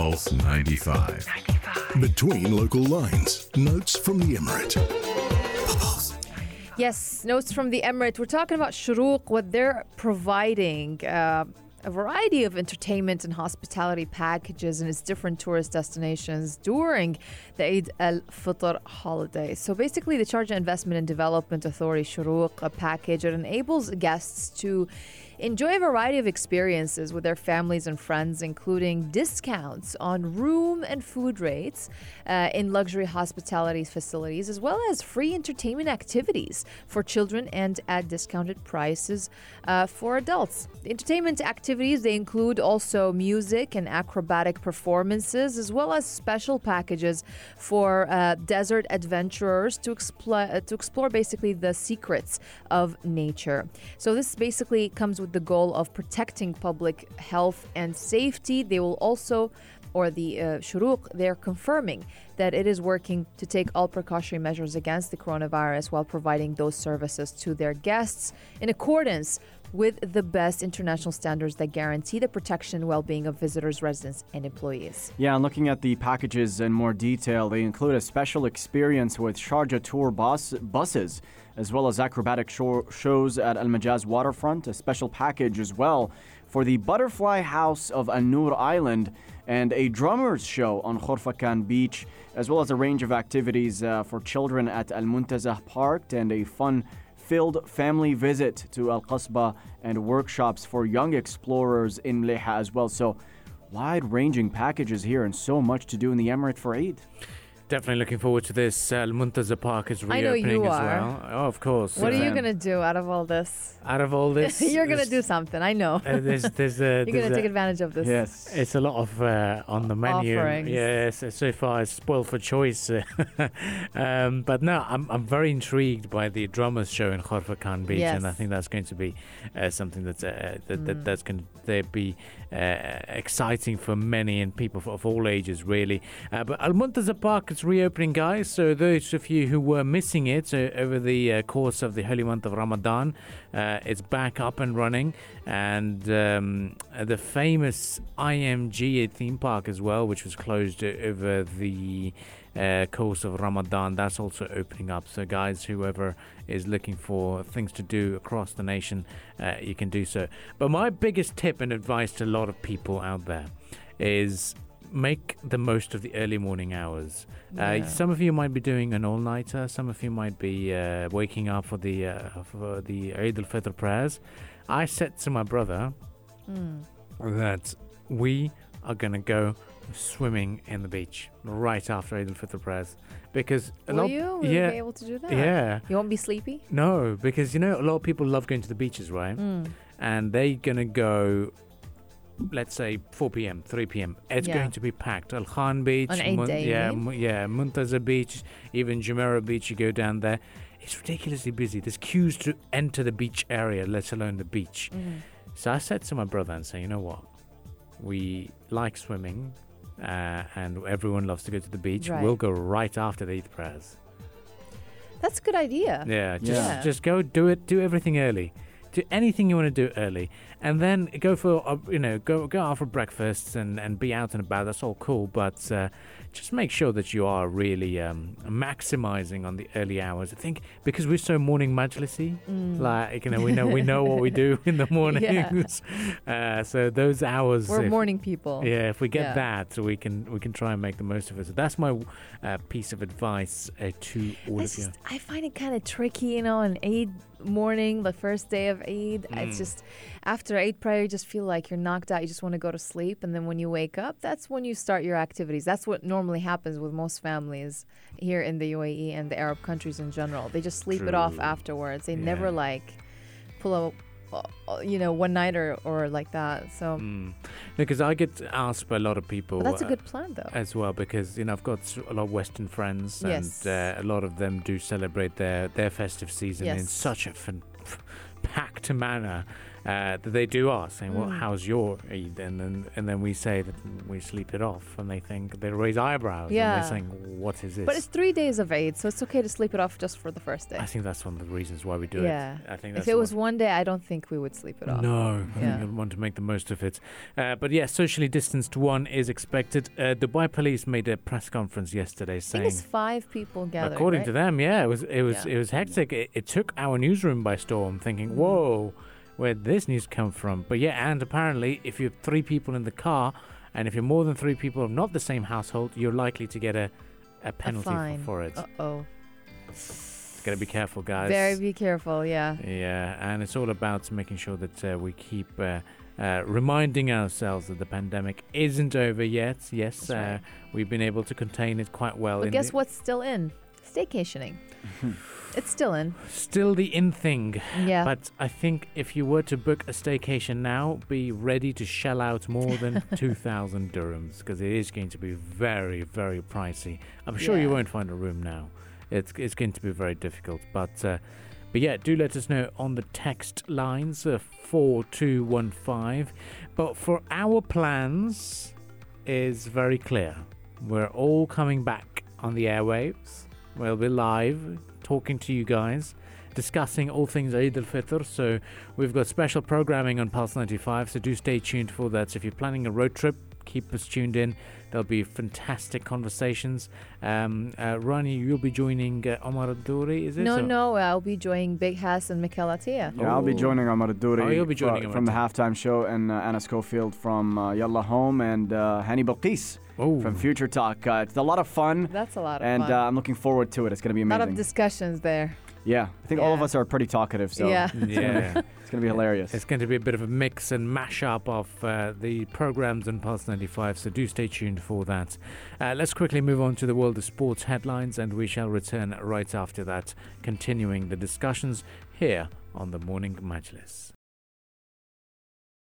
Pulse 95. Between local lines, notes from the Emirate. Yes, notes from the Emirate. We're talking about Shurooq, what they're providing. Uh, a variety of entertainment and hospitality packages in its different tourist destinations during the Eid al Fitr holiday. So basically, the Sharjah Investment and Development Authority Shurooq, a package that enables guests to enjoy a variety of experiences with their families and friends, including discounts on room and food rates uh, in luxury hospitality facilities, as well as free entertainment activities for children and at discounted prices uh, for adults. Entertainment activities they include also music and acrobatic performances, as well as special packages for uh, desert adventurers to explore to explore basically the secrets of nature. So this basically comes with the goal of protecting public health and safety. They will also or the uh, Shurooq, they're confirming that it is working to take all precautionary measures against the coronavirus while providing those services to their guests in accordance with the best international standards that guarantee the protection and well-being of visitors, residents, and employees. Yeah, and looking at the packages in more detail, they include a special experience with Sharjah tour bus buses, as well as acrobatic show- shows at Al Majaz waterfront, a special package as well for the Butterfly House of Al Noor Island, and a drummers show on Khorfakan Beach, as well as a range of activities uh, for children at Al Muntazah Park and a fun filled family visit to Al Qasba and workshops for young explorers in Leha as well. So, wide ranging packages here and so much to do in the Emirate for Eid. Definitely looking forward to this. Uh, Al Muntaza Park is I know reopening you as are. well. Oh, of course. What are Uh, you going to do out of all this? Out of all this, You're going to do something. I know. uh, there's, there's, uh, You're going to take advantage of this. Yes. It's a lot of uh, on the menu. Offerings. Yes, so far it's spoiled for choice. um, but no, I'm, I'm very intrigued by the drummers show in Khorfakan Beach, and I think that's going to be uh, something that's uh, that, Mm. that that's going to be uh, exciting for many and people of, of all ages, really. Uh, but Al Muntaza Park is reopening, guys. So those of you who were missing it uh, over the uh, course of the holy month of Ramadan, uh, it's back up and running, and um, the famous IMG theme park as well, which was closed uh, over the uh, course of Ramadan, that's also opening up. So, guys, whoever is looking for things to do across the nation, uh, you can do so. But my biggest tip and advice to a lot of people out there is make the most of the early morning hours. Yeah. Uh, some of you might be doing an all-nighter. Some of you might be uh, waking up for the uh, for the Eid al-Fitr prayers. I said to my brother Mm. that we are going to go swimming in the beach right after Eid al-Fitr prayers because a Will lot you? Will yeah you be able to do that? yeah You won't be sleepy? no because you know a lot of people love going to the beaches right Mm. and they're going to go let's say 4 p.m 3 p.m it's Yeah. going to be packed al khan beach Eid day, yeah? Mu- yeah muntaza beach even jumeirah beach you go down there it's ridiculously busy there's queues to enter the beach area let alone the beach Mhm. so I said to my brother and say, you know what? We like swimming, uh, and everyone loves to go to the beach. Right. We'll go right after the Eid prayers. That's a good idea. Yeah, just Yeah. just go do it. Do everything early. Do anything you want to do early, and then go for uh, you know go go out for breakfasts and and be out and about. That's all cool, but uh, just make sure that you are really um, maximizing on the early hours. I think because we're so morning majlisi, Mm. like you know we know we know what we do in the mornings. uh, so those hours, We're if- morning people. yeah, if we get Yeah. that, we can we can try and make the most of it. So that's my uh, piece of advice uh, to all It's of you. just, I find it kind of tricky, you know, an Eid morning, the first day of Eid. It's Mm. just after Eid prayer, you just feel like you're knocked out. You just want to go to sleep. And then when you wake up, that's when you start your activities. That's what normally happens with most families here in the UAE and the Arab countries in general. They just sleep it off afterwards. They Yeah. never like pull uh, you know, one night or or like that. So Mm. Because I get asked by a lot of people. but that's a uh, good plan, though. as well because you know I've got a lot of Western friends Yes. and uh, a lot of them do celebrate their their festive season in such a fan- packed manner uh, that they do ask, saying, "Well, Mm. how's your Eid?" And then and then we say that we sleep it off, and they think they raise eyebrows. Yeah. and they're saying, "What is this?" But it's three days of Eid, so it's okay to sleep it off just for the first day. I think that's one of the reasons why we do yeah. it. I think that's if it was one day, I don't think we would sleep it off. No, I Yeah. think I want to make the most of it. Uh, but yeah, socially distanced one is expected. Uh, Dubai police made a press conference yesterday saying, it's five people gathered. according right? to them, yeah, it was it was Yeah. it was hectic. It, it took our newsroom by storm, thinking, Mm. "Whoa, where'd this news come from?" But yeah, and apparently, if you're three people in the car, and if you're more than three people of not the same household, you're likely to get a a penalty for, fine. for it. Uh oh. Gotta be careful, guys. Very be careful. Yeah. Yeah, and it's all about making sure that uh, we keep uh, uh, reminding ourselves that the pandemic isn't over yet. Yes, uh, right. we've been able to contain it quite well. But guess what's still in? Staycationing. it's still in. Still the in thing. Yeah. But I think if you were to book a staycation now, be ready to shell out more than 2,000 dirhams because it is going to be very, very pricey. I'm sure you won't find a room now. It's, it's going to be very difficult. But, uh, but yeah, do let us know on the text lines uh, 4215. But for our plans is very clear. We're all coming back on the airwaves. We'll be live talking to you guys discussing all things Eid al Fitr. So we've got special programming on Pulse 95, so do stay tuned for that. So if you're planning a road trip, keep us tuned in. There'll be fantastic conversations. Um, uh, Rani, you'll be joining uh, Omar Adori, is it? no, So- no. I'll be joining Big Hass and Mikel Atia. Yeah, I'll be Oh. joining Omar Duri Oh, you'll be joining from the halftime show, and uh, Anna Schofield from uh, Yalla Home, and uh, Hani Balqis Oh. from Future Talk. Uh, it's a lot of fun, That's a lot of and fun. uh, I'm looking forward to it. It's going to be amazing. a lot of discussions there. Yeah, I think all of Yeah. us are pretty talkative, so Yeah. yeah. it's going to be hilarious. It's going to be a bit of a mix and mash-up of uh, the programs on Pulse 95, so do stay tuned for that. Uh, let's quickly move on to the world of sports headlines, and we shall return right after that, continuing the discussions here on the Morning Majlis.